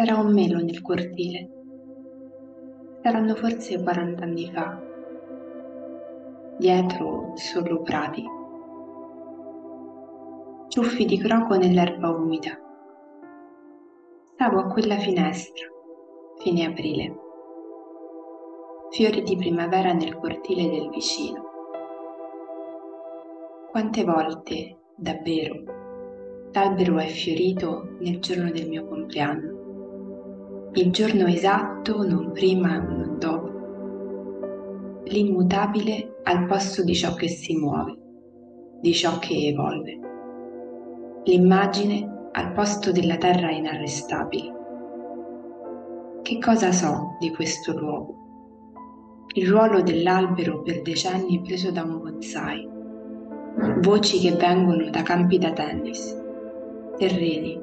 C'era un melo nel cortile. Saranno forse 40 anni fa. Dietro solo prati. Ciuffi di croco nell'erba umida. Stavo a quella finestra, fine aprile. Fiori di primavera nel cortile del vicino. Quante volte, davvero, l'albero è fiorito nel giorno del mio compleanno il giorno esatto, non prima e non dopo, l'immutabile al posto di ciò che si muove, di ciò che evolve, l'immagine al posto della terra inarrestabile. Che cosa so di questo luogo? Il ruolo dell'albero per decenni preso da un bonsai, voci che vengono da campi da tennis, terreni,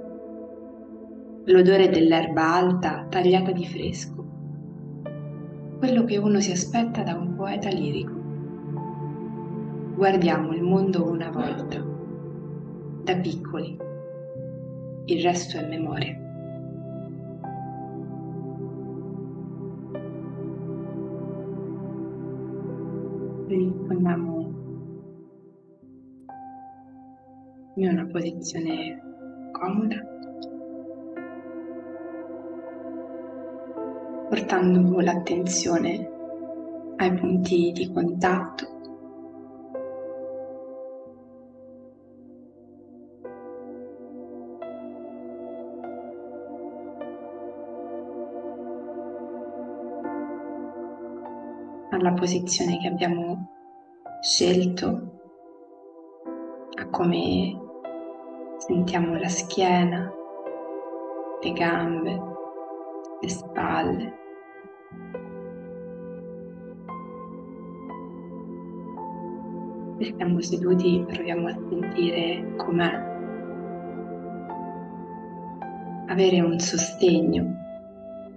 l'odore dell'erba alta tagliata di fresco, quello che uno si aspetta da un poeta lirico. Guardiamo il mondo una volta, da piccoli, il resto è memoria. Riponiamo in una posizione comoda. Portando l'attenzione ai punti di contatto. alla posizione che abbiamo scelto, a come sentiamo la schiena, le gambe, le spalle. Se siamo seduti proviamo a sentire com'è avere un sostegno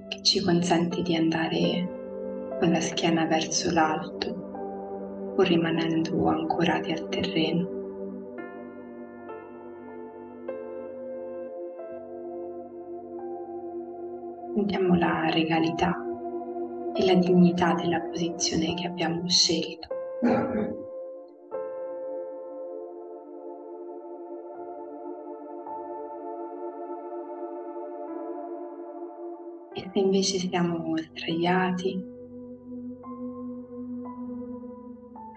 che ci consente di andare con la schiena verso l'alto pur rimanendo ancorati al terreno. Sentiamo la regalità e la dignità della posizione che abbiamo scelto. E se invece siamo sdraiati,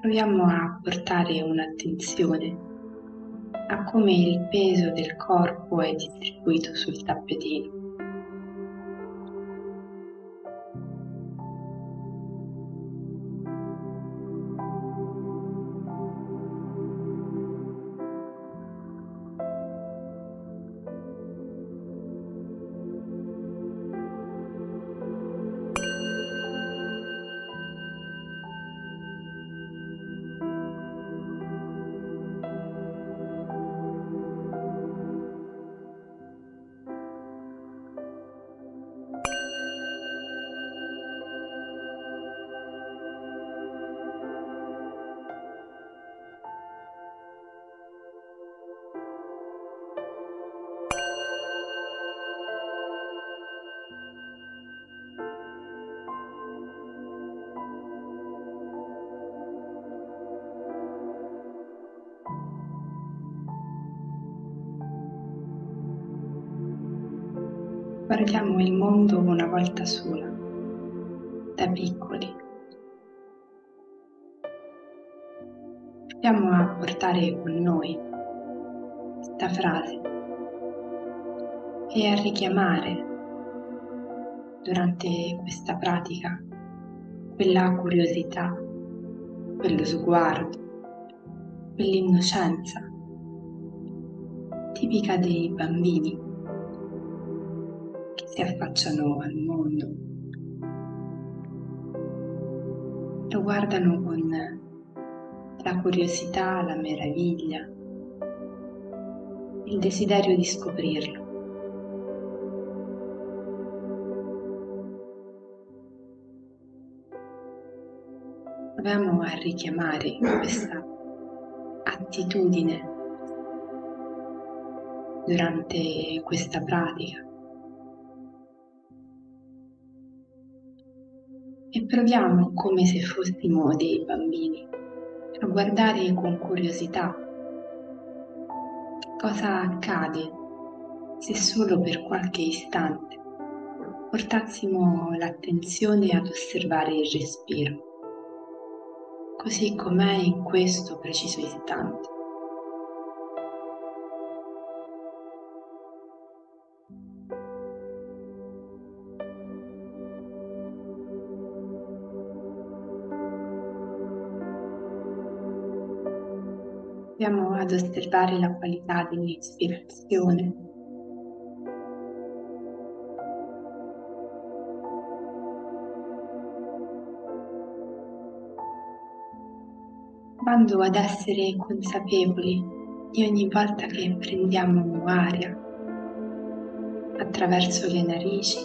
proviamo a portare un'attenzione a come il peso del corpo è distribuito sul tappetino. Guardiamo il mondo una volta sola, da piccoli. Proviamo a portare con noi questa frase e a richiamare durante questa pratica quella curiosità, quello sguardo, quell'innocenza tipica dei bambini si affacciano al mondo, lo guardano con la curiosità, la meraviglia, il desiderio di scoprirlo. Proviamo a richiamare questa attitudine durante questa pratica. E proviamo come se fossimo dei bambini a guardare con curiosità cosa accade se solo per qualche istante portassimo l'attenzione ad osservare il respiro, così com'è in questo preciso istante. Proviamo ad osservare la qualità dell'ispirazione. Vado ad essere consapevoli di ogni volta che prendiamo aria attraverso le narici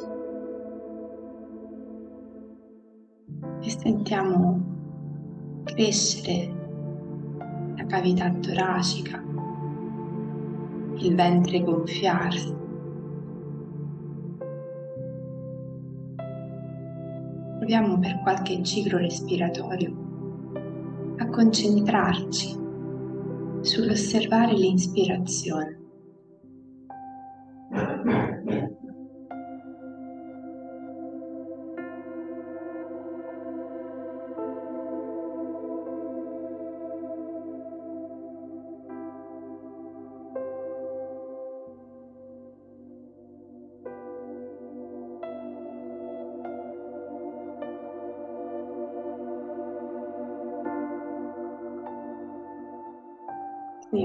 e sentiamo crescere cavità toracica, il ventre gonfiarsi. Proviamo per qualche ciclo respiratorio a concentrarci sull'osservare l'inspirazione.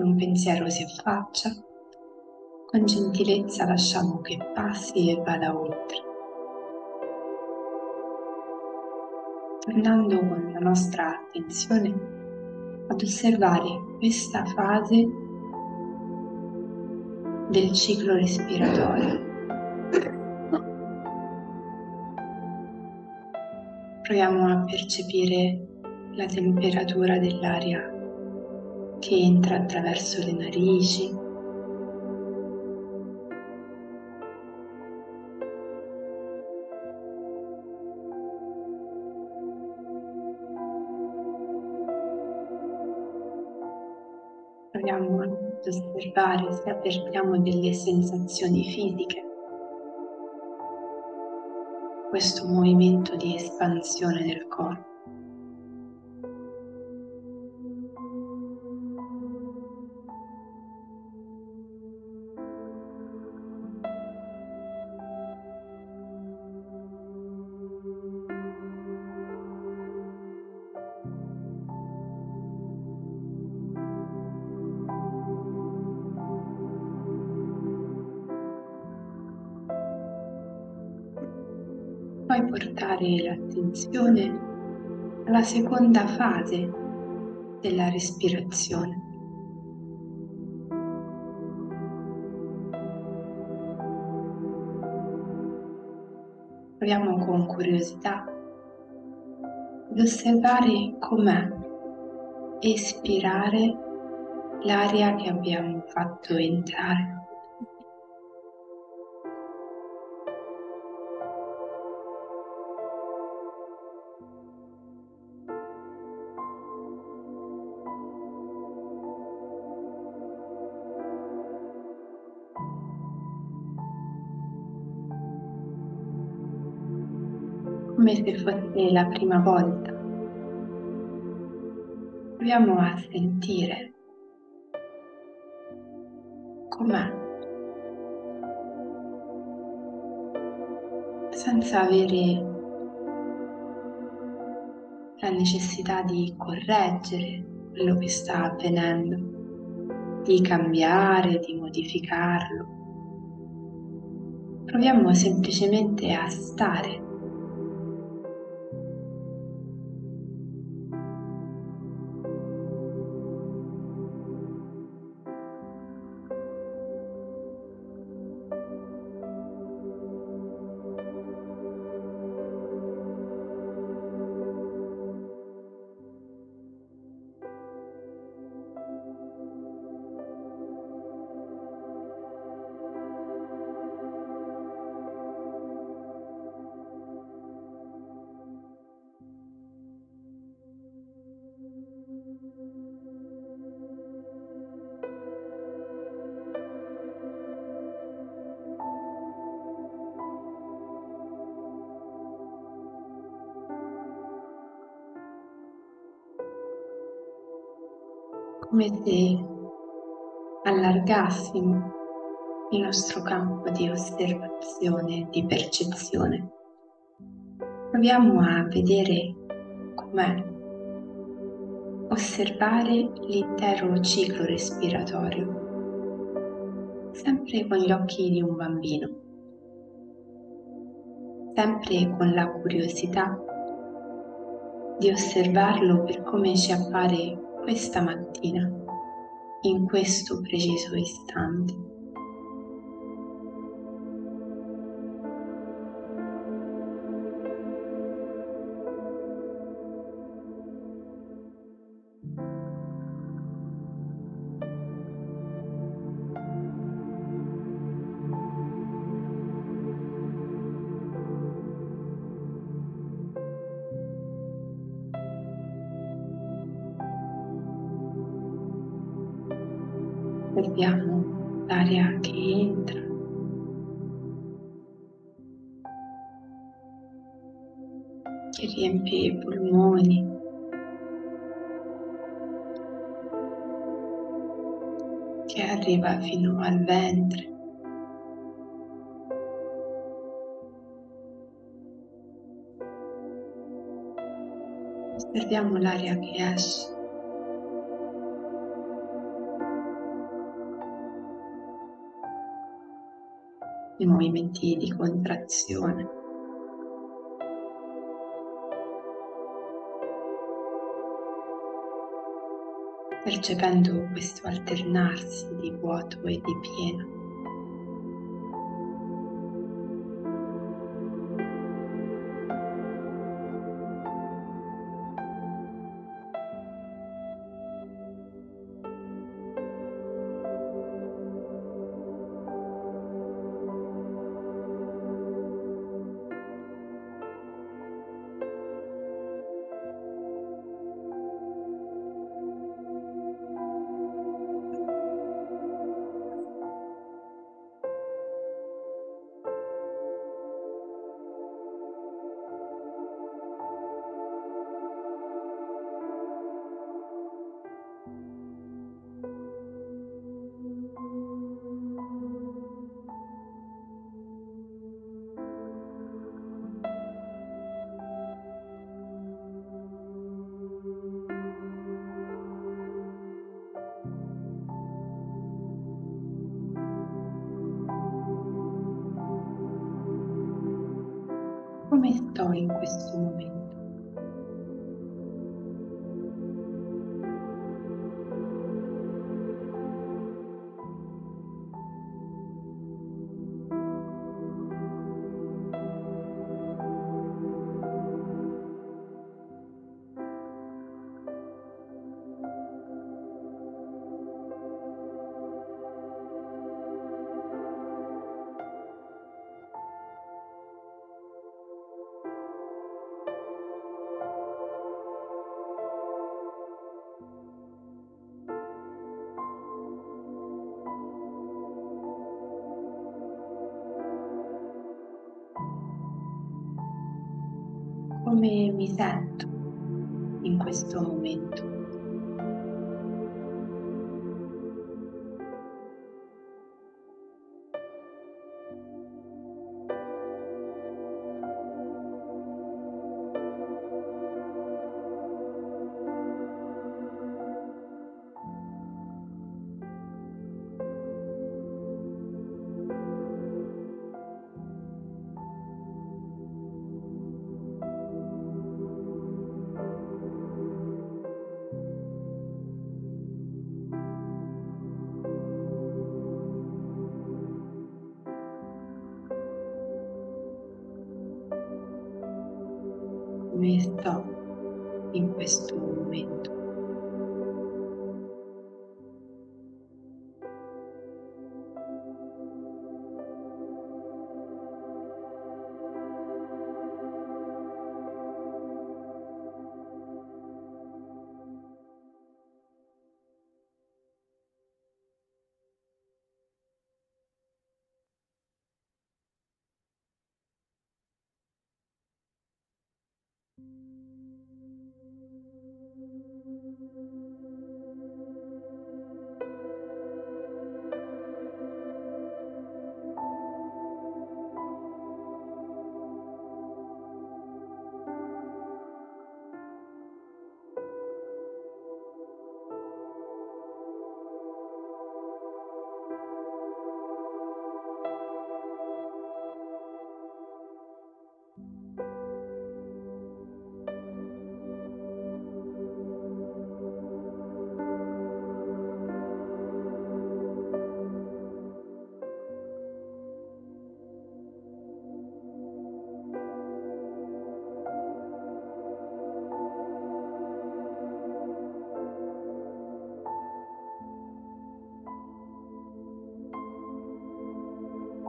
Un pensiero si affaccia, con gentilezza lasciamo che passi e vada oltre. Tornando con la nostra attenzione ad osservare questa fase del ciclo respiratorio. Proviamo a percepire la temperatura dell'aria che entra attraverso le narici. Proviamo ad osservare se avvertiamo delle sensazioni fisiche. Questo movimento di espansione del corpo. Poi portare l'attenzione alla seconda fase della respirazione. Proviamo con curiosità ad osservare com'è espirare l'aria che abbiamo fatto entrare. Se fosse la prima volta. Proviamo a sentire com'è senza avere la necessità di correggere quello che sta avvenendo, di cambiare, di modificarlo. Proviamo semplicemente a stare come se allargassimo il nostro campo di osservazione di percezione. Proviamo a vedere com'è osservare l'intero ciclo respiratorio, sempre con gli occhi di un bambino, sempre con la curiosità di osservarlo per come ci appare questa mattina, in questo preciso istante. Osserviamo l'aria che entra. che riempie i polmoni. che arriva fino al ventre. Osserviamo l'aria che esce. I movimenti di contrazione. percependo questo alternarsi di vuoto e di pieno. Come sto in questo momento. Mi sento in questo momento.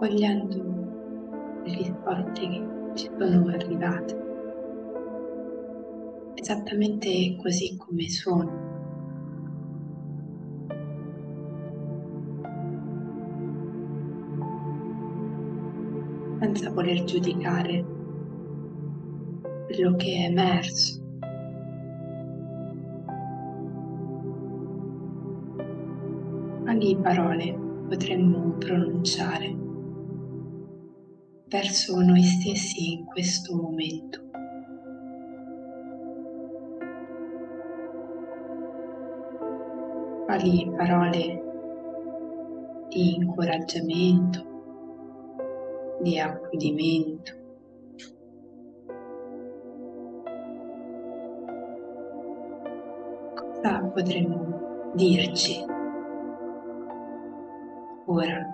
Cogliendo le risposte che ci sono arrivate, esattamente così come sono. senza voler giudicare quello che è emerso. Quali parole potremmo pronunciare verso noi stessi in questo momento? Quali parole di incoraggiamento, di accudimento. Potremmo dirci ora?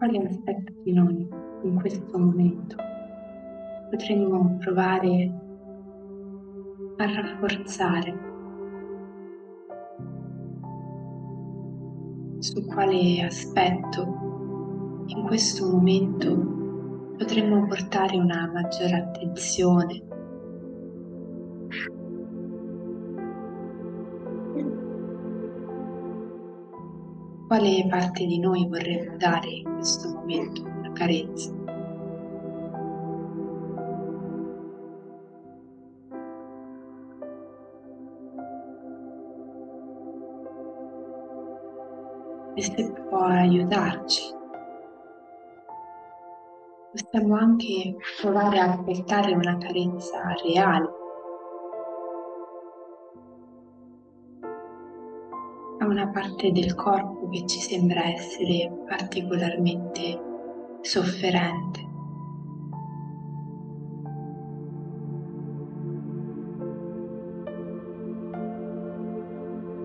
Quale aspetto di noi in questo momento potremmo provare a rafforzare, su quale aspetto in questo momento potremmo portare una maggiore attenzione quale parte di noi vorremmo dare in questo momento una carezza. E se può aiutarci, possiamo anche provare a aspettare una carezza reale parte del corpo che ci sembra essere particolarmente sofferente.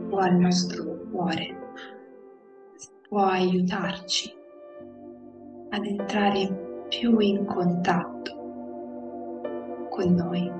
O al nostro cuore può aiutarci ad entrare più in contatto con noi.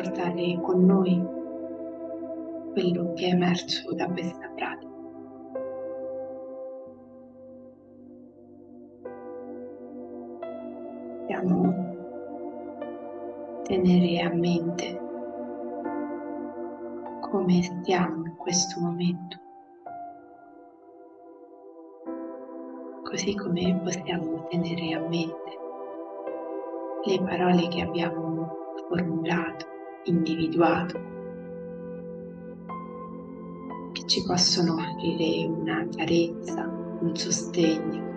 Portare con noi quello che è emerso da questa pratica. Possiamo tenere a mente come stiamo in questo momento, così come possiamo tenere a mente le parole che abbiamo formulato, individuato, che ci possono offrire una chiarezza, un sostegno.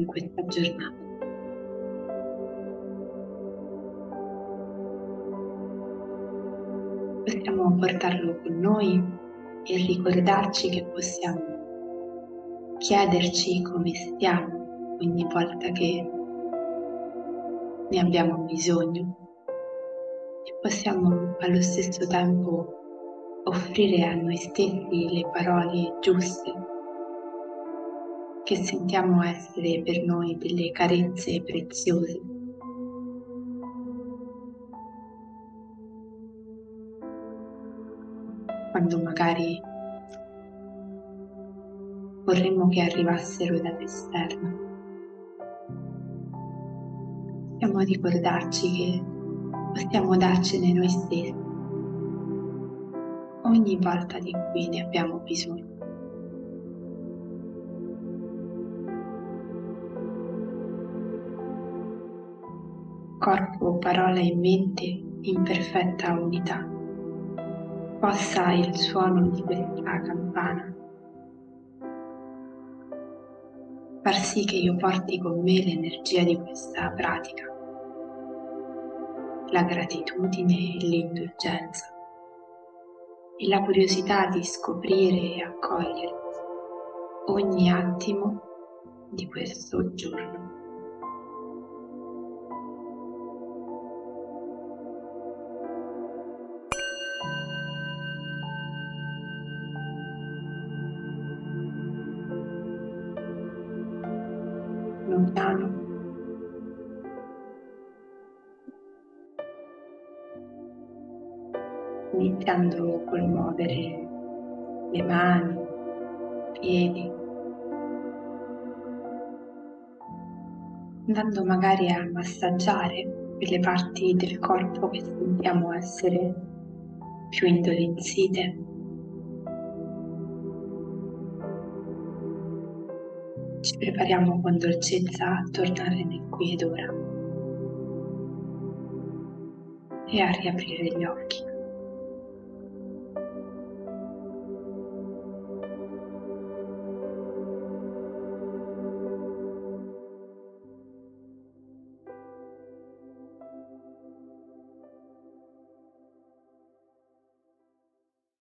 in questa giornata. Possiamo portarlo con noi e ricordarci che possiamo chiederci come stiamo ogni volta che ne abbiamo bisogno e possiamo allo stesso tempo offrire a noi stessi le parole giuste che sentiamo essere per noi delle carezze preziose. Quando magari vorremmo che arrivassero dall'esterno. Possiamo ricordarci che possiamo darcene noi stessi ogni volta di cui ne abbiamo bisogno. Corpo, parola e mente in perfetta unità. Possa il suono di questa campana far sì che io porti con me l'energia di questa pratica, la gratitudine e l'indulgenza e la curiosità di scoprire e accogliere ogni attimo di questo giorno. Iniziando col muovere le mani, i piedi, andando magari a massaggiare quelle parti del corpo che sentiamo essere più indolenzite Ci prepariamo con dolcezza a tornare nel qui ed ora e a riaprire gli occhi.